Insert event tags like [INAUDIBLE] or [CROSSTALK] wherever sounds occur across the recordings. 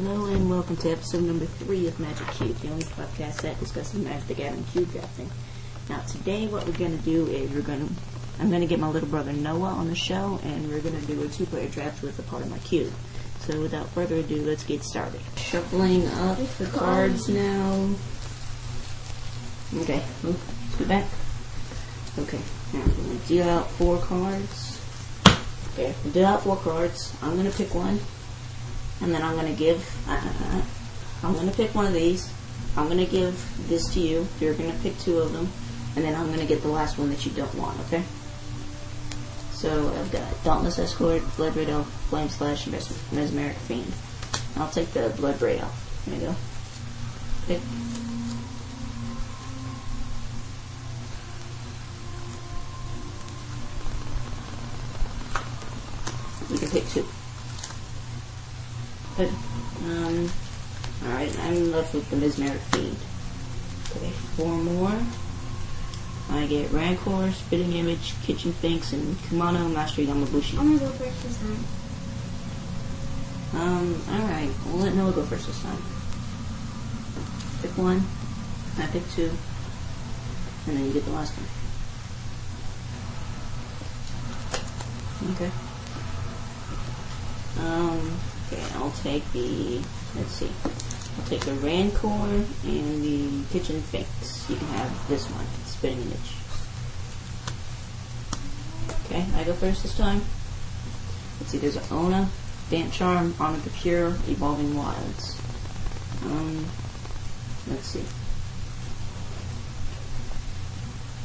Hello and welcome to episode number three of Magic Cubed, the only podcast that discusses Magic the Gathering cube drafting. Now today what we're going to do is we're going to, I'm going to get my little brother Noah on the show and we're going to do a two-player draft with a part of my cube. So without further ado, let's get started. Shuffling up the cards now. Okay, oh, move, scoot back. Okay, now I'm going to deal out four cards. Okay, deal out four cards. I'm going to pick one and then I'm going to give, uh, I'm going to pick one of these. I'm going to give this to you. You're going to pick two of them, and then I'm going to get the last one that you don't want, okay? So I've got Dauntless Escort, Bloodbraid Elf, Flame Slash, Mesmeric Fiend. I'll take the Bloodbraid Elf. There you go. Pick. You can pick two. Good. Um, alright, I'm left with the Mesmeric Fiend. Okay, four more. I get Rancor, Spitting Image, Kitchen Finks, and Kumano Master Yamabushi. I'm gonna go first this time. Um, alright, we'll let Noah go first this time. Pick one, I pick two, and then you get the last one. Okay. Um, okay, I'll take the, let's see, I'll take the Rancor and the Kitchen Finks. You can have this one, Spitting Image. Okay, I go first this time. Let's see, there's a Oona, Dance Charm, Honor the Pure, Evolving Wilds. Um, let's see.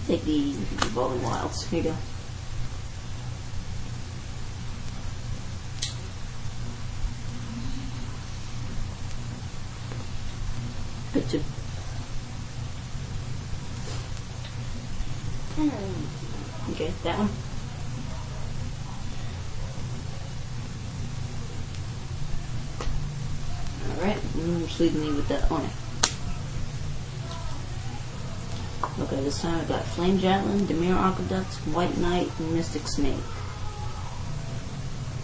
Take the Evolving Wilds. Here you go. Good too. Hmm. Okay, that one. Alright, and just leave me with that on it. Okay, this time I've got Flame Javelin, Dimir Aqueduct, White Knight, and Mystic Snake.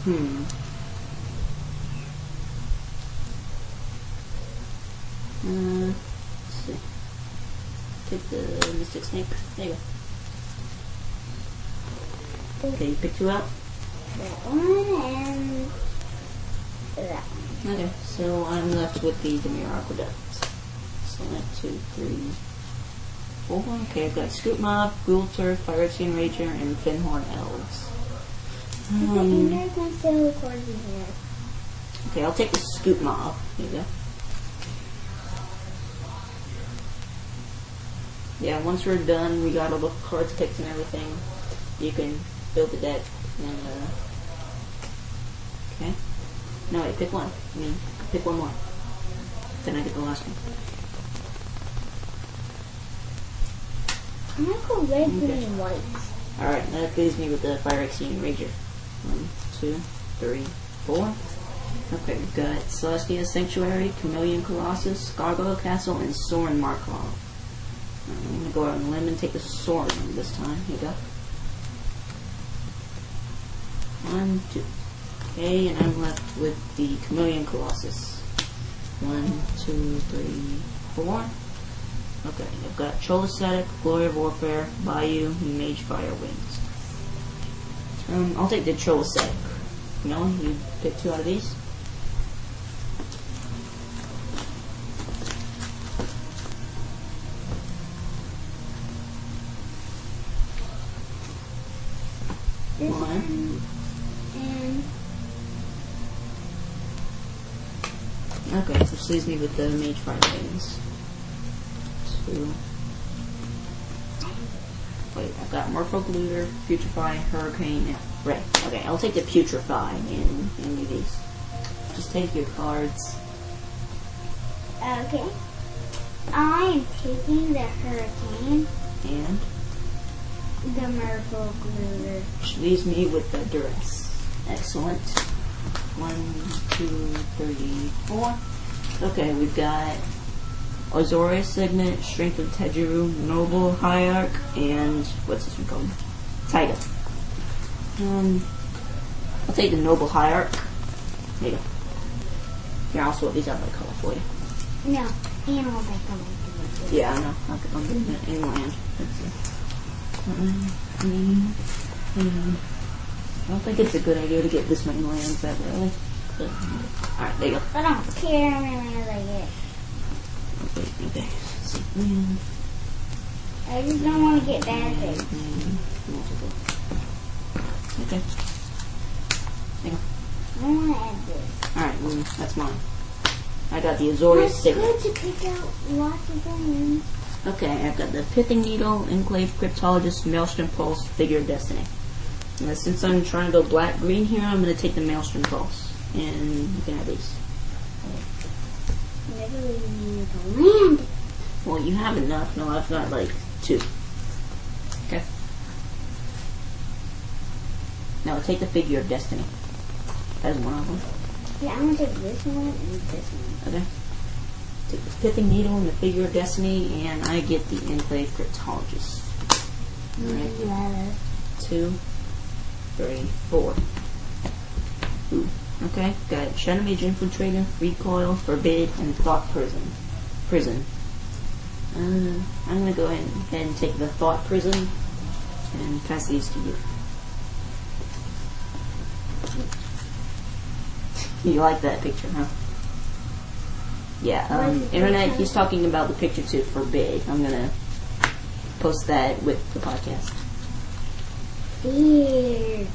Hmm. Uh, let's see. Take the Mystic Snake. There you go. Okay, you pick two out. That one and that one. Okay, so I'm left with the Dimir Aqueduct. So one, two, three, four. Okay, I've got Scute Mob, Gruul Turf, Phyrexian Rager, and Fyndhorn Elves. Um, there's my still recording here. okay, I'll take the Scute Mob. Here you go. Yeah, once we're done, we got all the cards picked and everything. You can build the deck and, uh, okay. No, wait, pick one. I mean, pick one more. Then I get the last one. I'm gonna go red, green, Okay. and white. Alright, that leaves me with the Phyrexian Rager. One, two, three, four. Okay, we've got Celestia Sanctuary, Chameleon Colossus, Gargoyle Castle, and Sorin Markov. I'm gonna go out on a limb and take the Sorin this time. Here you go. One, two. Okay, and I'm left with the Chameleon Colossus. One, two, three, four. Okay, I've got Cholastatic, Glory of Warfare, Bayou, Mage Fire Wings. Um, I'll take the Cholastatic. No, you pick two out of these. Leaves me with the Mage Fire Wings. Two. Wait, I've got Merfolk Looter, Putrefy, Hurricane, and Ray. Okay, I'll take the Putrefy and, and do these. Just take your cards. okay. I am taking the hurricane, And the merfolk looter. which leaves me with the Duress. Excellent. One, two, three, four. Okay, we've got Azorius Signet, Strength of Teju, Noble Hierarch, and what's this one called? Taiga. Um, I'll take the Noble Hierarch. There you go. Here, I'll sort these out by color for you. No, animal make them like Yeah, I know. I'll, I'll do it in land. Let's see. Um, green, green. I don't think it's a good idea to get this many lands that early. But, alright, there you go. I don't care lands I get. Okay, okay. Land, I just don't want to get bad things. Okay. There you go. I want to add this. Alright, mm, that's mine. I got the Azorius It's good to pick out lots of things. Okay, I've got the Pithing Needle, Enclave Cryptologist, Maelstrom Pulse, Figure of Destiny. Since I'm trying to go black-green here, I'm going to take the Maelstrom Pulse. And you can have these. Never needed to land. Well, you have enough. No, I've got like two. Okay. Now take the Figure of Destiny. That's one of them. Yeah, I'm to take this one and this one. Okay. Take the Pithing Needle and the Figure of Destiny, and I get the Enclave Cryptologist. Alright. Yeah. two, three, four. Ooh. Okay, got Shadow Mage Infiltrator, Recoil, Forbid, and Thought Prison. Prison. Uh, I'm gonna go ahead and, take the Thought Prison and pass these to you. You like that picture, huh? Yeah, um, internet, he's talking about the picture to Forbid. I'm gonna post that with the podcast. Here.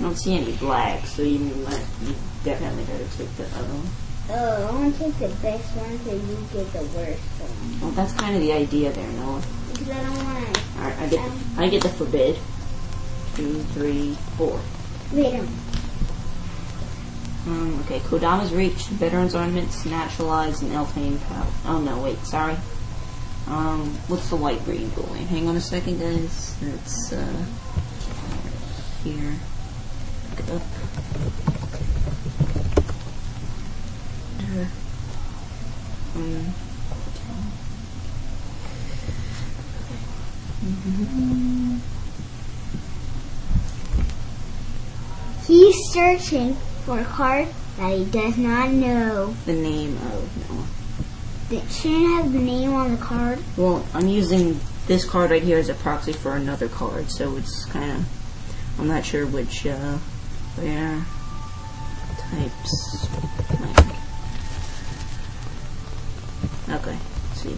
I don't see any black, so you might you definitely better take the other one. Oh, I want to take the best one so you get the worst one. Well, that's kind of the idea there, Noah. Because I don't want to. All right, I get I get the forbid. Two, three, four. Wait a minute. Um, okay, Kodama's Reach, Veterans Armaments, Naturalized, and Elfane Power. Oh no, wait, sorry. Um, what's the white green going? Hang on a second, guys. It's uh here. He's searching for a card that he does not know. the name of Noah. That shouldn't have the name on the card. Well, I'm using this card right here as a proxy for another card, so it's kind of. I'm not sure which, uh, where types. Okay, see.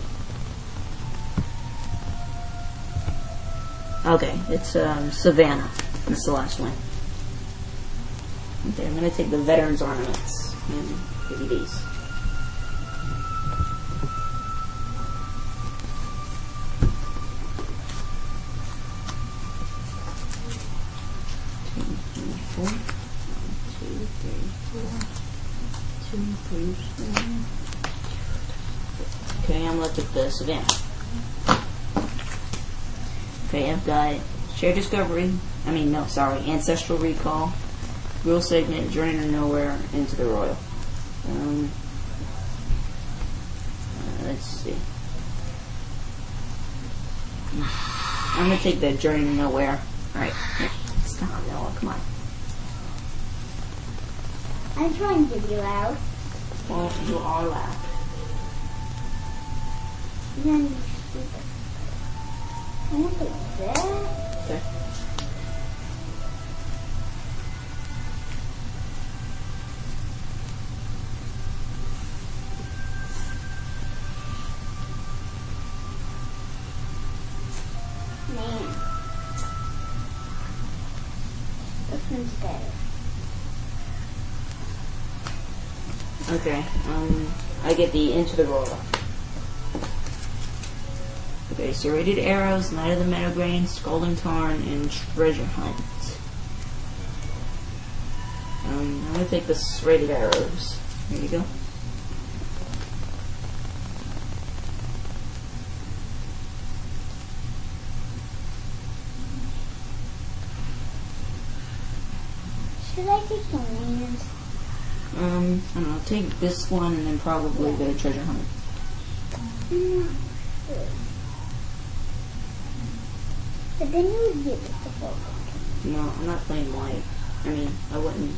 Okay, it's um, Savannah. That's the last one. Okay, I'm gonna take the veterans armaments and give you these. The Okay, I've got Share Discovery. I mean, no, sorry, Ancestral Recall, Real Signet, Journey to Nowhere, Into the Roil. Um, uh, let's see. I'm gonna take the Journey to Nowhere. Alright, stop, Noah, come on. I'm trying to be loud. Well, you are loud. You stupid. I'm gonna take that. This one's better. Okay, um, I get the Into the. Okay, Serrated Arrows, Knight of the Meadowgrain, Scalding Tarn, and Treasure Hunt. Um, I'm gonna take the Serrated Arrows. There you go. Should I take the lands? Um, I don't know, take this one and then probably the Treasure Hunt. Mm, sure. But then you would get the full. No, I'm not playing white. I mean, I wouldn't.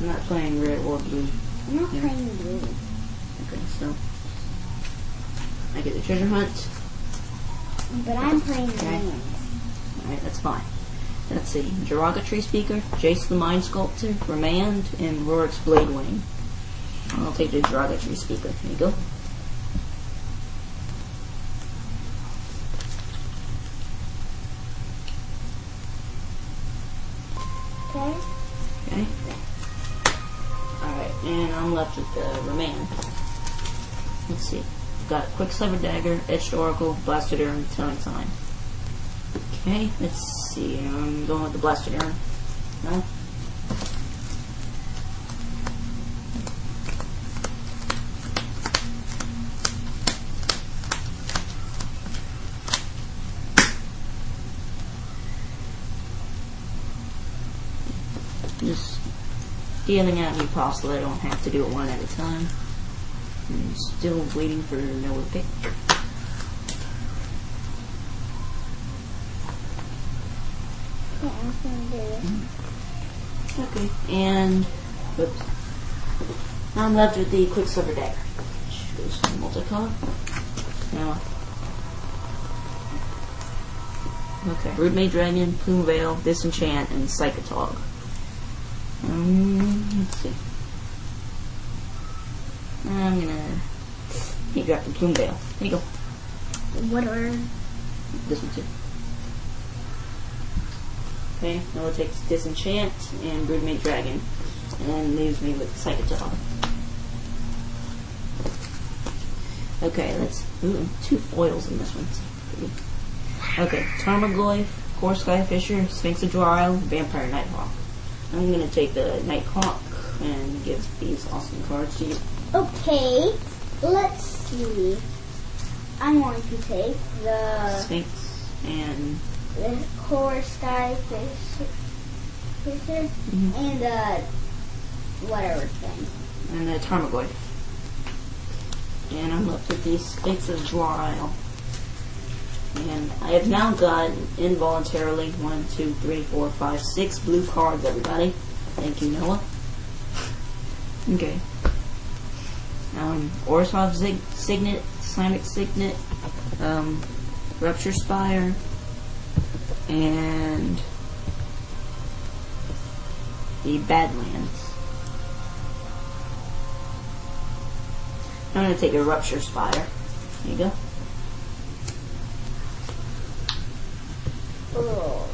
I'm not playing red or blue. I'm not Yeah. playing blue. Okay, so I get the treasure hunt. But I'm playing Okay. green. Alright, that's fine. Let's see. Joraga Treespeaker, Jace the Mind Sculptor, Remand, and Rorix Bladewing. I'll take the Joraga Treespeaker. There you go. Quicksilver Dagger, Etched Oracle, Blasted Urn, Telling Sign. Okay, let's see. I'm going with the Blasted Urn. No? Just dealing out new pasta so I don't have to do it one at a time. Still waiting for Noah pick. Okay. And whoops. Now I'm left with the Quicksilver Dagger. Which to multicolor. Now Okay. Broodmate Dragon, Plume Veil, Disenchant, and Psychotog. Um, let's see. I'm gonna he drop the Plume Veil. There you go. What are This one too. Okay, now it takes Disenchant and Broodmate Dragon and leaves me with Psychotog. Okay, let's ooh, two foils in this one. Okay, Tarmogoyf, Kor Skyfisher, Sphinx of Isle, Vampire Nighthawk. I'm gonna take the Nighthawk and give these awesome cards to you. Okay, let's see. I'm going to take the, Sphinx and the Kor sky fish, fisher Mhm. and the whatever thing. and the Tarmogoyf. And I'm left with the Sphinx of Isle. And I have now got involuntarily one, two, three, four, five, six blue cards, everybody. Thank you, Noah. Okay. Um, Zig- Signet, Simic Signet, um, Rupture Spire, and the Badlands. I'm gonna take a Rupture Spire. There you go. Oh.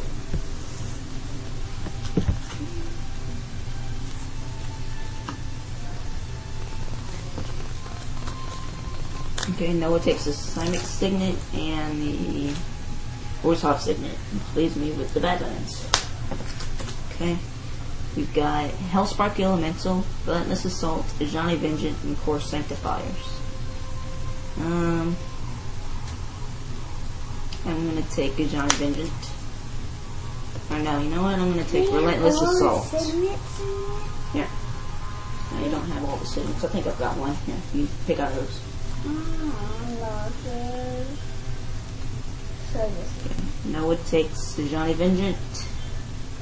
Okay, Noah takes the Simic Signet and the Orzhov Signet. Leaves me with the Badlands. Okay. We've got Hellspark Elemental, Relentless Assault, Ajani Vengeant, and Kor Sanctifiers. Um, I'm gonna take Ajani Vengeant. Or no, you know what? I'm gonna take Relentless Assault. signets in there? Here. No, you don't have all the signets. I think I've got one. Here, you pick out those. This, Noah takes Ajani Vengeant.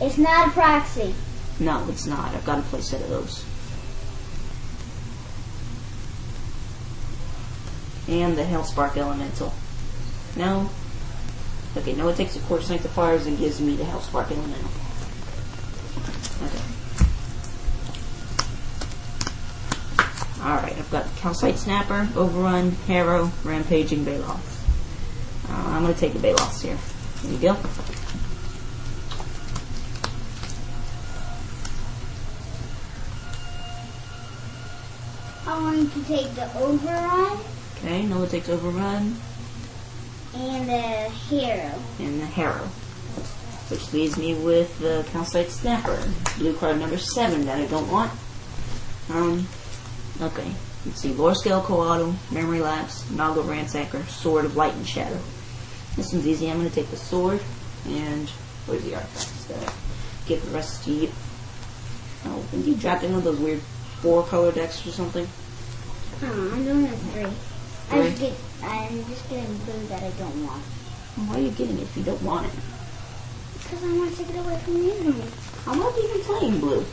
it's not a proxy. No, it's not. I've got a play set of those. And the Hellspark Elemental. No. Okay, no, it takes the Kor Sanctifiers and gives me the Hellspark Elemental. Okay. Alright, I've got Calcite Snapper, Overrun, Harrow, Rampaging Baloth. Uh, I'm going to take the Baloths here. There you go. I'm going to take the overrun Okay, Noah takes Overrun and the Harrow. and the Harrow. Which leaves me with the Calcite Snapper, blue card number seven that I don't want. Um, okay. Let's see, Lore Scale Coatl, Memory Lapse, Naga Ransacker, Sword of Light and Shadow. This one's easy. I'm going to take the sword and where's the artifacts? That give the rest to you. Oh, think you dropped in one of those weird four color decks or something. Oh, I'm doing a three. Three? get, I'm just getting blue that I don't want. Why are you getting it if you don't want it? Because I want to take it away from you. I'm not even playing blue.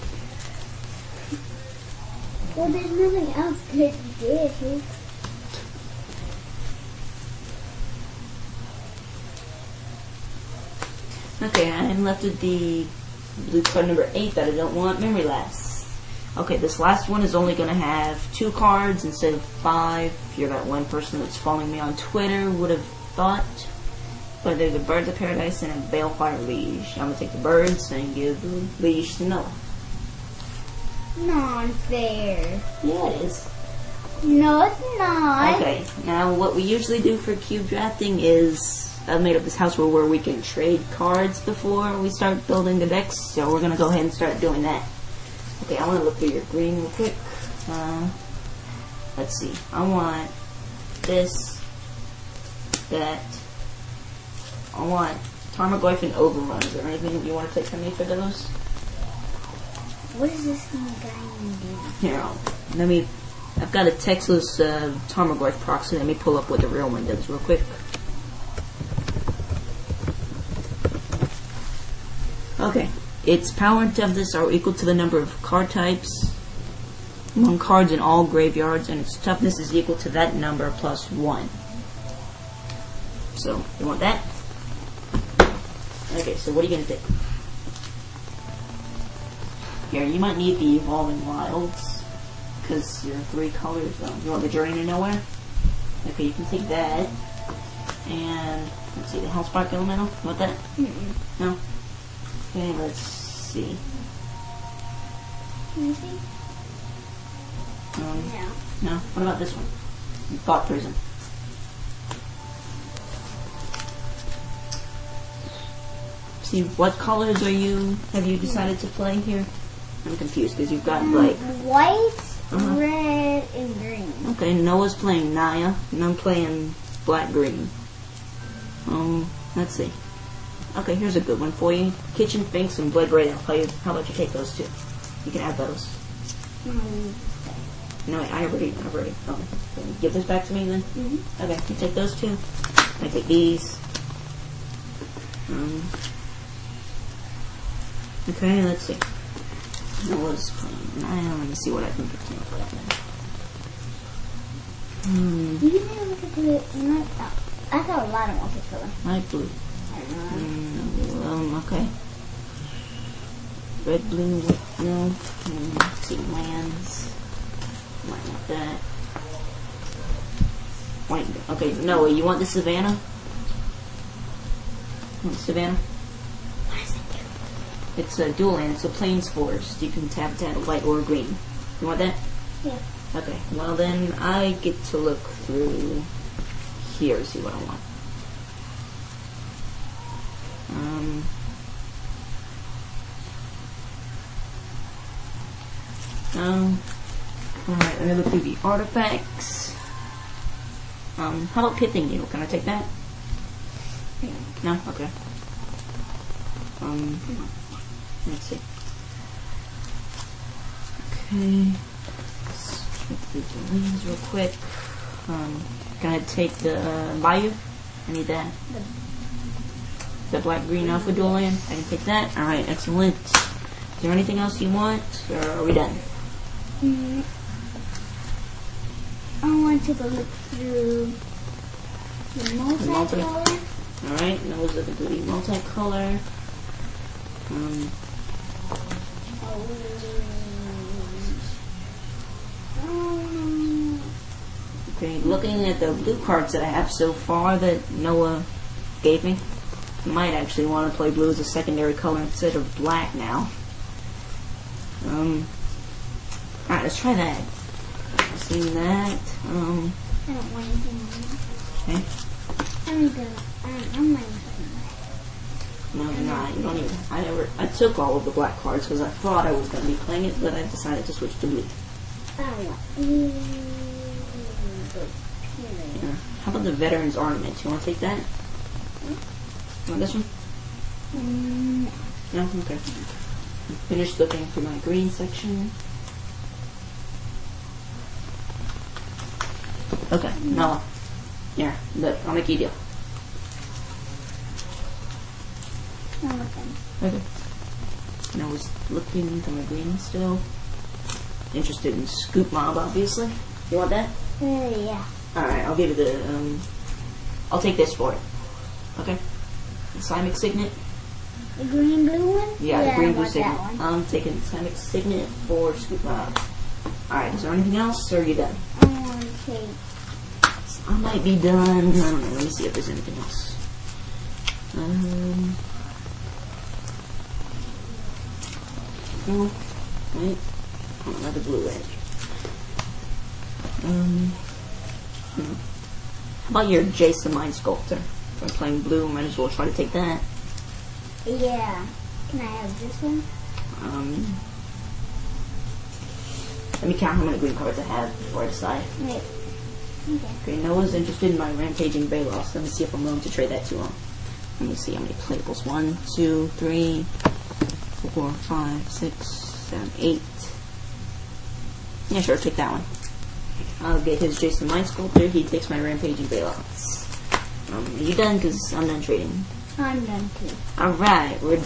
Well, there's nothing else good to do. Okay, I'm left with the blue card number eight that I don't want memory lapse. Okay, this last one is only going to have two cards instead of five. If you're that one person that's following me on Twitter would have thought. But there's a Birds of Paradise and a Balefire Liege. I'm going to take the birds and give the Liege to Noah. Not fair. Yeah, it is. No, it's not. Okay, now what we usually do for cube drafting is I've made up this house where, where we can trade cards before we start building the decks, so we're gonna go ahead and start doing that. Okay, I want to look through your green real quick. Uh, let's see. I want this, that. I want Tarmogoyf and Overrun. Is there anything you want to take from me for those? What is this new guy gonna do? Here, I'll, let me. I've got a Texas uh, Tarmogoyf proxy. Let me pull up what the real one does real quick. Okay. Its power and toughness are equal to the number of card types among cards in all graveyards, and its toughness is equal to that number plus one. So, you want that? Okay, so what are you going to take? Here, you might need the Evolving Wilds, because you're three colors. Um, you want the Journey to Nowhere? Okay, you can take that. And, let's see, the Hellspark Elemental? You want that? Mm-mm. No? Okay, let's see. Can you see? Um, No. no? What about this one? Thought Prism. See, what colors are you, have you decided to play here? I'm confused because you've got like, White, Uh-huh. red, and green. okay, Noah's playing Naya, and I'm playing black green. Um, let's see. Okay, here's a good one for you. Kitchen Finks and Bloodbraid. How, you, how about you take those two? You can add those. Mm. No, wait, I already, I already. Oh, give this back to me then? Mhm. Okay, you take those two. I take these. Um, okay, let's see. Noah's playing Nile. Let me see what I can get him for that one. Hmm, You can have a look at the. You know, oh, I got a lot of multicolor. light blue. I don't. Mm, um, okay. Red, blue, no. Mm, see, lands. Might want that. White, okay, Noah, you want the Savannah? Want the Savannah? What does it do? It's a dual land, so plains forest. You can tap it to add a white or green. You want that? Yeah. Okay, well then I get to look through here, to see what I want. Um, um, alright, let me look through the artifacts. Um, how about Pithing Needle? Can I take that? Yeah. No? Okay. Um, let's see. Okay. Let's check through the lanes real quick. Um, can I take the uh, Bayou? I need that. The black green alpha dual land. I can take that. Alright, excellent. Is there anything else you want? Or are we done? Mm. I want to go look through the multi- multicolor. Alright, those are the goody multicolor. Um, okay, looking at the blue cards that I have so far that Noah gave me, I might actually want to play blue as a secondary color instead of black now. Um, alright, let's try that. See that. Um, I don't want anything. okay. I'm gonna. I'm, I'm No, you're not. You don't even. I never. I took all of the black cards because I thought I was going to be playing it, but I decided to switch to blue. I don't want. The Yeah. How about the Veterans Armament? You want to take that? Want this one? Mm, No? Okay. Finished looking for my green section. Okay, no. Yeah, look, I'll make you deal. Looking. Okay. And I was looking for my green still. interested in Scute Mob, obviously. You want that? Uh, yeah. Alright, I'll give you the, um, I'll take this for it. Okay? The Simic Signet? The green blue one? Yeah, the green blue Signet. I'm taking Simic Signet for Scute Mob. Alright, is there anything else, or are you done? I want to take. I might be done. I don't know. Let me see if there's anything else. Um. No. Wait. Oh, another blue edge. Um. hmm. How about your Jace the Mind Sculptor? If I'm playing blue, might as well try to take that. Yeah. Can I have this one? Um. Let me count how many green cards I have before I decide. Wait. Okay. Okay, Noah's interested in my rampaging Baloth. Let me see if I'm willing to trade that to him. Let me see how many playables. One, two, three, four, five, six, seven, eight. Yeah, sure, take that one. I'll get his Jace the Mind Sculptor. He takes my rampaging Baloth. Um, are you done? Because I'm done trading. I'm done too. Alright, we're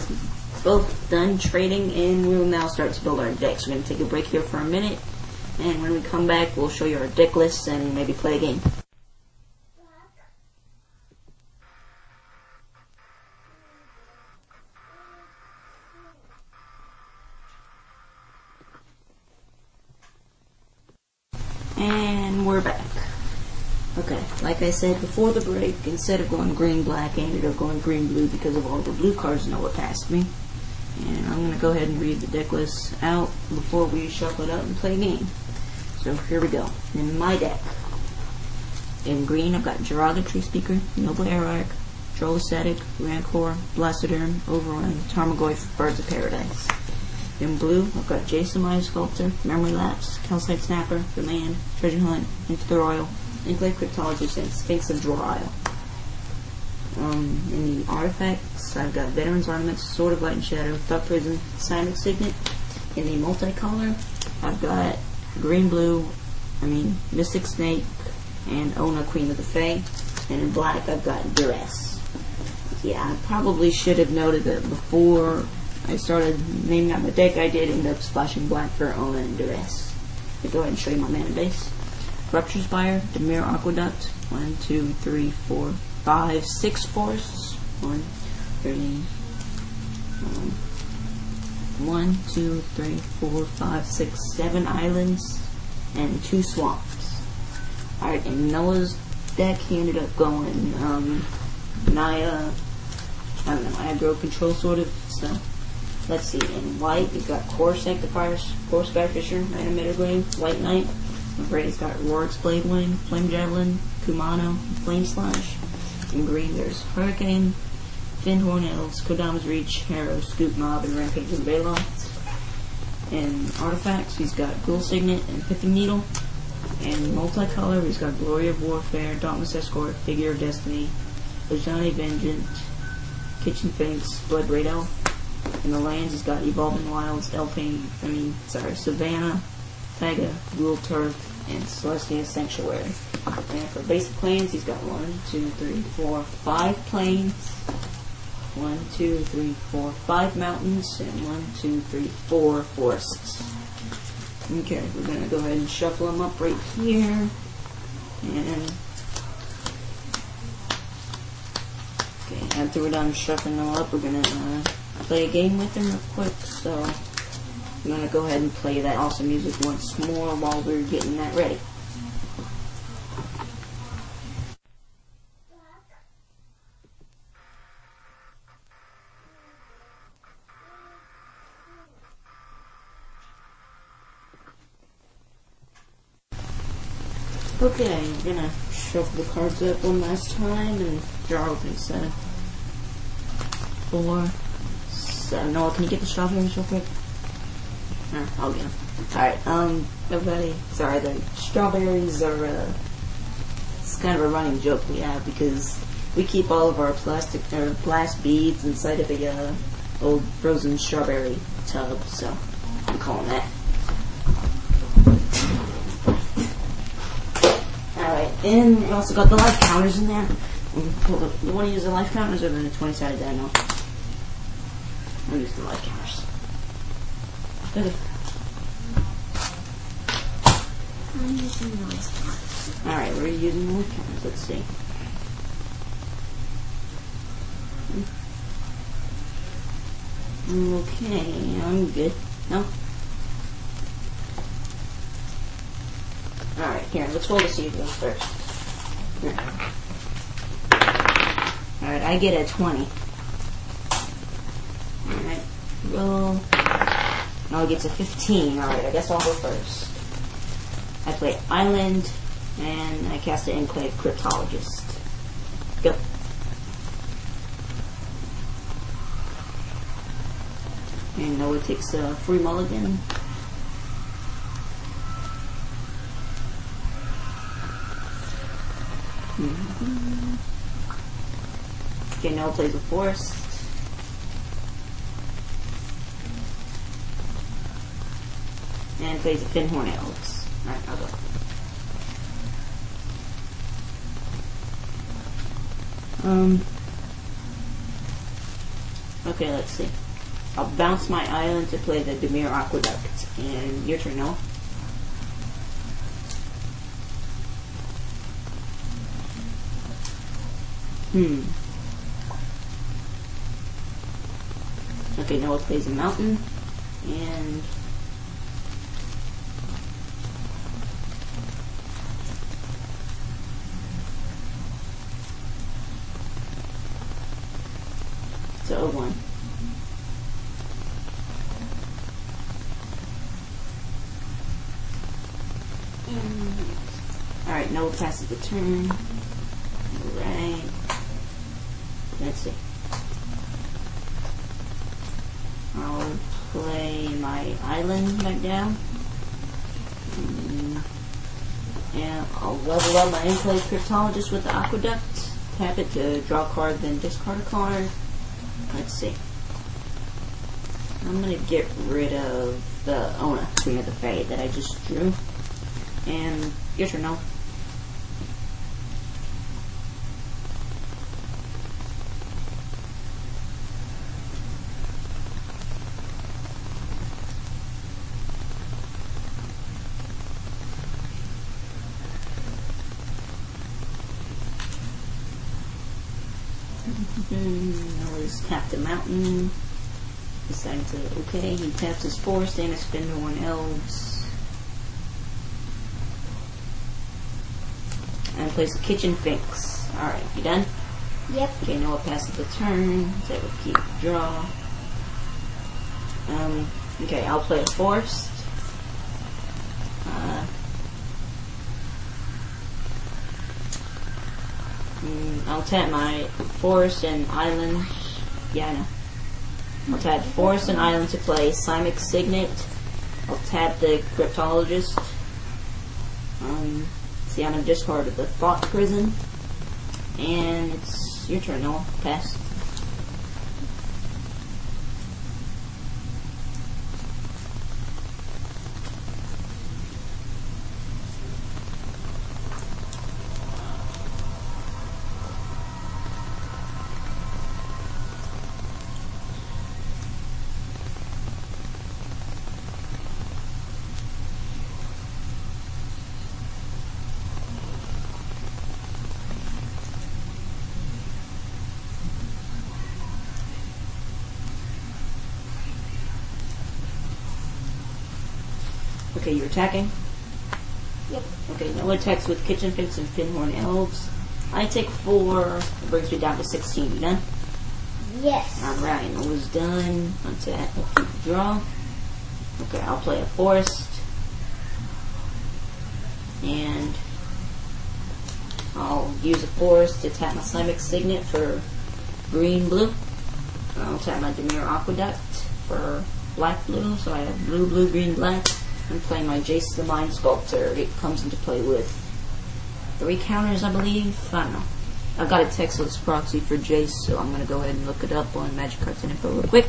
both done trading and we'll now start to build our decks. We're going to take a break here for a minute. And when we come back, we'll show you our deck lists and maybe play a game. And we're back. Okay, like I said before the break, instead of going green black, I ended up going green blue because of all the blue cards Noah passed me. And I'm going to go ahead and read the deck list out before we shuffle it up and play a game. So here we go. In my deck, in green, I've got Tree Speaker, Noble Hierarch, Troll Ascetic, Rancor, Blastoderm, Overrun, Tarmogoyf, Birds of Paradise. In blue, I've got Jace the Mind Sculptor, Memory Lapse, Calcite Snapper, Remand, Treasure Hunt, Into the Roil, Enclave Cryptologist, and Sphinx of Jwar Isle. Um, in the artifacts, I've got Veterans Armaments, Sword of Light and Shadow, Thought Prison, Simic Signet. In the multicolor, I've got Green Blue, I mean, Mystic Snake, and Oona, Queen of the Fae. And in black, I've got Duress. Yeah, I probably should have noted that before I started naming out my deck, I did end up splashing black for Oona and Duress. I'll go ahead and show you my mana base. Rupture Spire, Dimir Aqueduct, one, two, three, four, five, six forests. One, three, um, one, two, three, four, five, six, seven islands, and two swamps. Alright, in Noah's deck, he ended up going, um, Naya, I don't know, aggro control sort of, so. Let's see, in white, you've got Kor Sanctifiers, Kor Skyfisher, Knight Emitter Glaive, White Knight. In red, it's got Rorix Bladewing, Flame Javelin, Kumano, Flame Slash. In green, there's Hurricane, Fyndhorn Elves, Kodama's Reach, Harrow, Scute Mob, and Rampage and Baloth. In artifacts, he's got Gruul Signet and Pithing Needle. And multicolor, he's got Glory of Warfare, Dauntless Escort, Figure of Destiny, Ajani Vengeant, Kitchen Finks, Bloodbraid Elf. In the lands, he's got Evolving Wilds, Elfane, I mean, sorry, Savannah, Taiga, Gruul Turf, and Celestia Sanctuary. And for basic planes, he's got one, two, three, four, five planes. One, two, three, four, five mountains, and one, two, three, four forests. Okay, we're gonna go ahead and shuffle them up right here. And okay, after we're done shuffling them up, we're gonna uh, play a game with him real quick. So I'm gonna go ahead and play that awesome music once more while we're getting that ready. Okay, I'm gonna shuffle the cards up one last time and draw open seven, four, seven. Noah, can you get the strawberries real quick? Uh, I'll get them. Alright, um, everybody, sorry, the strawberries are, uh, it's kind of a running joke we have because we keep all of our plastic, or glass beads inside of a, uh, old frozen strawberry tub, so I'm calling that. Alright, and we also got the life counters in there. Up. You want to use the life counters or the 20 sided die? No. Use the life counters. I'm using noise cards. Alright, we're using more counters. Let's see. Okay, I'm good. No? Alright, here, let's roll the seedlings first. Alright, I get a 20. Roll. No, it gets a 15. Alright, I guess I'll go first. I play Island, and I cast an Enclave Cryptologist. Go. And Noah takes a free mulligan. Mhm. Okay, Noah plays a forest. Plays a Fyndhorn Elves. Alright, I'll go. Um. Okay, let's see. I'll bounce my island to play the Dimir Aqueduct. And your turn, Noah. Hmm. Okay, Noah plays a mountain. And it's a 1. Alright, Noah passes the turn. Alright. Let's see. I'll play my island back down. Mm, And I'll level up my Enclave Cryptologist with the Aqueduct. Tap it to draw a card, then discard a card. Let's see. I'm gonna get rid of the Oona, Queen of the Fae, that I just drew. And your turn now. Mm, Noah's tapped a mountain. Decided to, okay, he taps his forest and his Spindle elves. And plays the kitchen finks. Alright, you done? Yep. Okay, Noah passes the turn. So we'll keep draw. Um, okay, I'll play a forest. Uh, mm, I'll tap my forest and island. Yeah, I know. I'll tap forest and island to play Simic Signet. I'll tap the Cryptologist. Um, see, I'm gonna discard the Thought Prison. And it's your turn, Noah. Pass. Okay, you're attacking? Yep. Okay, Noah attacks with Kitchen Finks and Fyndhorn Elves. I take four. It brings me down to 16. You done? Yes. Alright, Noah's done. Untap. I'll keep the draw. Okay, I'll play a forest. And I'll use a forest to tap my Simic Signet for green blue. I'll tap my Dimir Aqueduct for black blue, so I have blue, blue, green, black. And play my Jace the Mind Sculptor. It comes into play with three counters, I believe. I don't know. I've got a Texas proxy for Jace, so I'm gonna go ahead and look it up on Magic Cards and Info real quick.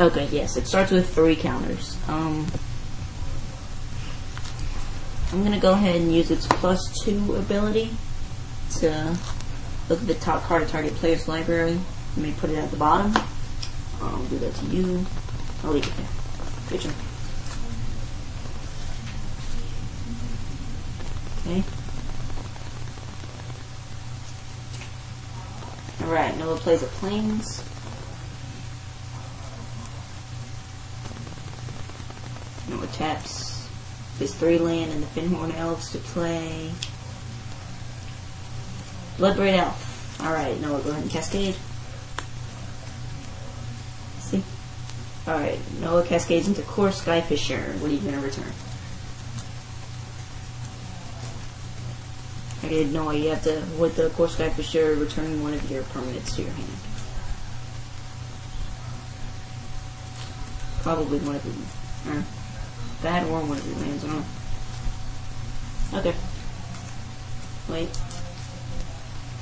Okay, yes, it starts with three counters. Um, I'm gonna go ahead and use its plus two ability to look at the top card of target player's library. You may put it at the bottom. I'll do that to you. I'll leave it there. Good job. Okay. Alright, Noah plays a planes. Noah taps his three land and the Fyndhorn Elves to play. Bloodbraid Elf. Alright, Noah, go ahead and cascade. See? Alright, Noah cascades into Kor Skyfisher. What are you going to return? Okay, Noah, you have to, with the Kor Skyfisher, return one of your permanents to your hand. Probably one of. Or bad or one of your lands, I don't know. Okay. Wait.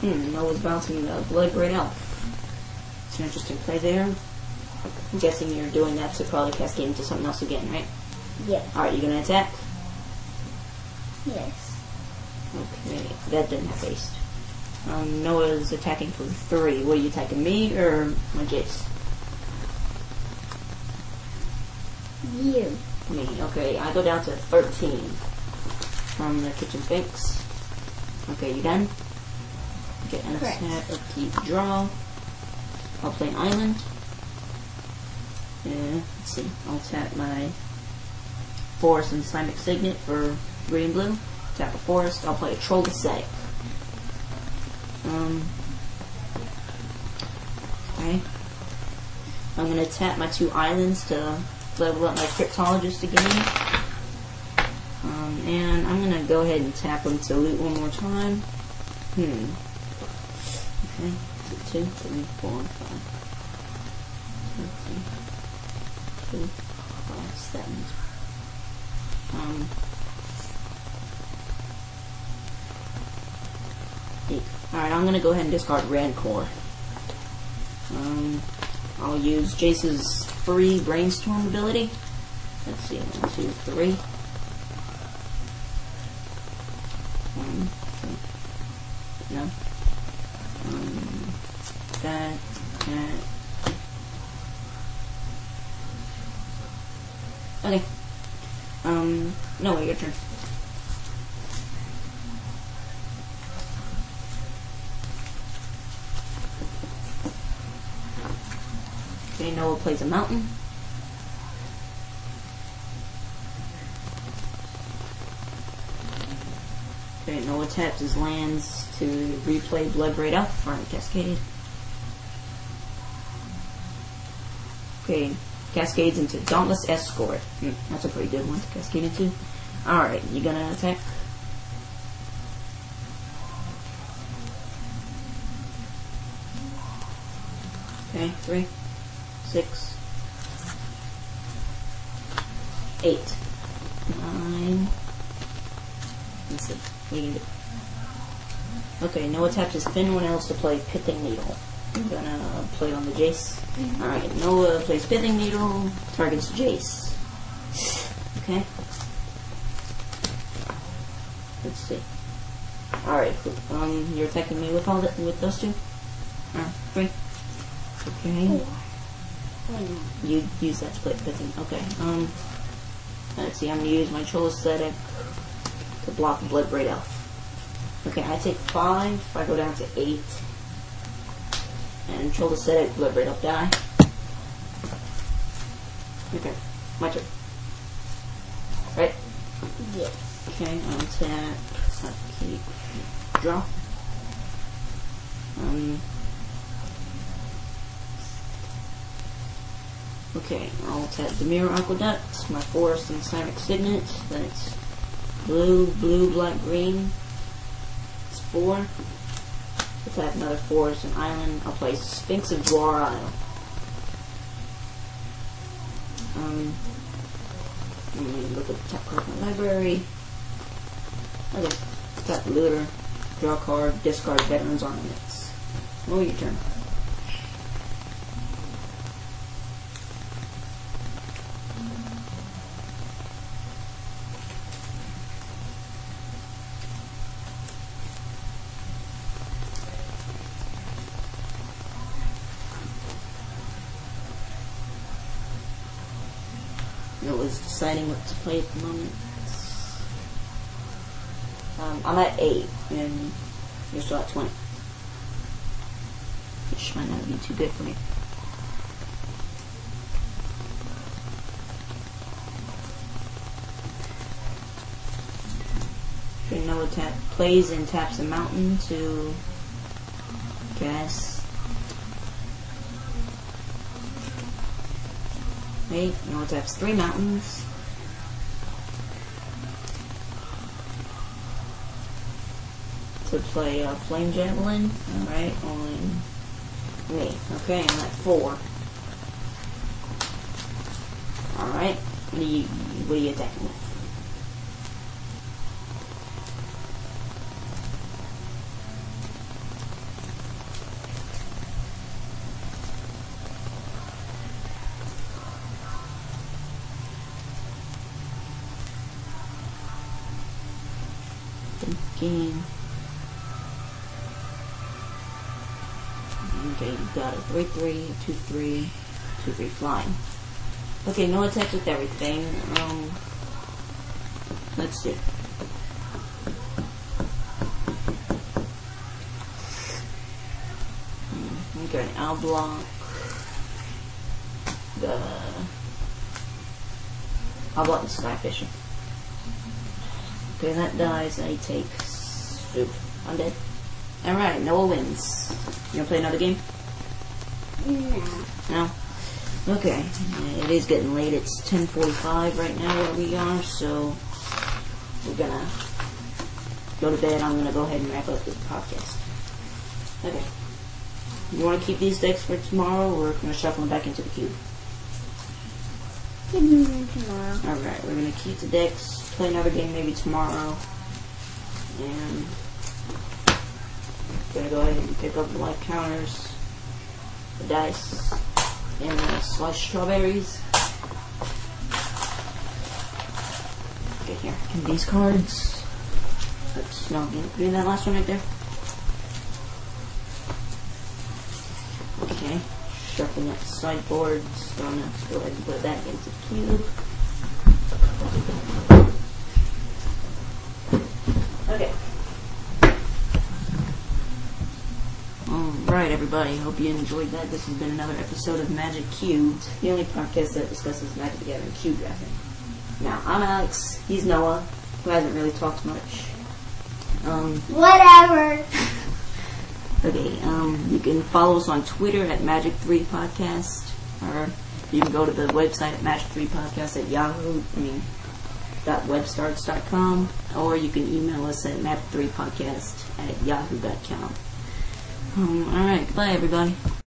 Hmm, Noah's bouncing the Bloodbraid out. It's an interesting play there. I'm guessing you're doing that to probably cascade into something else again, right? Yes. Alright, you gonna attack? Yes. Okay, that didn't have haste. Um, Noah's attacking for three. What are you attacking, me or my Jace? You. Me. Okay, I go down to 13 from the kitchen finks. Okay, you done? Okay, and a Correct. of keep draw. I'll play island. Yeah, let's see. I'll tap my forest and Simic Signet for green and blue. Tap a forest. I'll play a troll ascetic. Um. Okay. I'm gonna tap my two islands to level up my cryptologist again. Um, and I'm gonna go ahead and tap them to loot one more time. Hmm. Okay. Two, three, four, five. Two, three, two, five, seven. Um. Eight. Alright, I'm gonna go ahead and discard Rancor. Um, I'll use Jace's free brainstorm ability. Let's see, one, two, three. One, two. No. Um, that, that. Okay. Um, turn. Okay, Noah plays a mountain. Okay, Noah taps his lands to replay Blood Bloodbraid Elf for Cascade. Okay, cascades into Dauntless Escort. Hmm, that's a pretty good one to cascade into. Alright, you gonna attack? Okay, three, six, eight, nine. Okay, Noah taps his Fyndhorn Elves to play Pithing Needle. I'm gonna play on the Jace. Alright, Noah plays Pithing Needle, targets Jace. Okay. Let's see. Alright, cool. Um, you're attacking me with all the, with those two? Uh, three. Okay. Four. You use that split pithing. Okay. Um. Let's see. I'm gonna use my Troll Ascetic to block Bloodbraid Elf. Okay, I take five. If I go down to eight. And Troll Ascetic, Bloodbraid Elf die. Okay, my turn. Right? Yes. Okay, I'll tap. Keep. Draw. Um. Okay, I'll tap the Dimir Aqueduct, my Forest and Simic Signet. that's blue, blue, black, green. It's four. I'll tap another Forest and Island. I'll play Sphinx of Jwar Isle. Um, let me look at the top card of my library. Okay. Tap looter. Draw card. Discard veterans armaments. Roll your turn. It was deciding what to play at the moment. Um, I'm at 8, and you're still at 20. Which might not be too good for me. Noah tap, plays and taps a mountain to guess. Wait, Noah taps three mountains. Play uh, Flame Javelin. Alright, on me. Okay, I'm at four. Alright, what are you, what are you attacking with? Thinking. Got a 3 3, 2 3, 2 3 flying. Okay, no attack with everything. Um, let's see. Hmm, Okay, I'll block the. I'll block the Skyfisher. Okay, that dies. I take. Oop, I'm dead. Alright, Noah wins. You wanna play another game? No. No? Okay. Uh, it is getting late. It's 10.45 right now where we are, so we're gonna go to bed. I'm gonna go ahead and wrap up this podcast. Okay. You wanna keep these decks for tomorrow, or we're gonna shuffle them back into the cube? Me one tomorrow. Alright, we're gonna keep the decks, play another game maybe tomorrow, and gonna go ahead and pick up the life counters, dice, and sliced strawberries. Okay, here. And these cards. Oops, no, give me that last one right there. Okay. Shuffling up the sideboards. Gonna go ahead and put that into the cube. Okay. Alright, everybody. Hope you enjoyed that. This has been another episode of Magic Cubed, the only podcast that discusses Magic the Gathering cube drafting. Now, I'm Alex. He's Noah, who hasn't really talked much. Um, Whatever. [LAUGHS] Okay, um, you can follow us on Twitter at Magic3 Podcast, or you can go to the website at Magic3 Podcast at Yahoo, I mean, webstarts.com, or you can email us at magic3podcast at yahoo.com. Um, alright, goodbye everybody.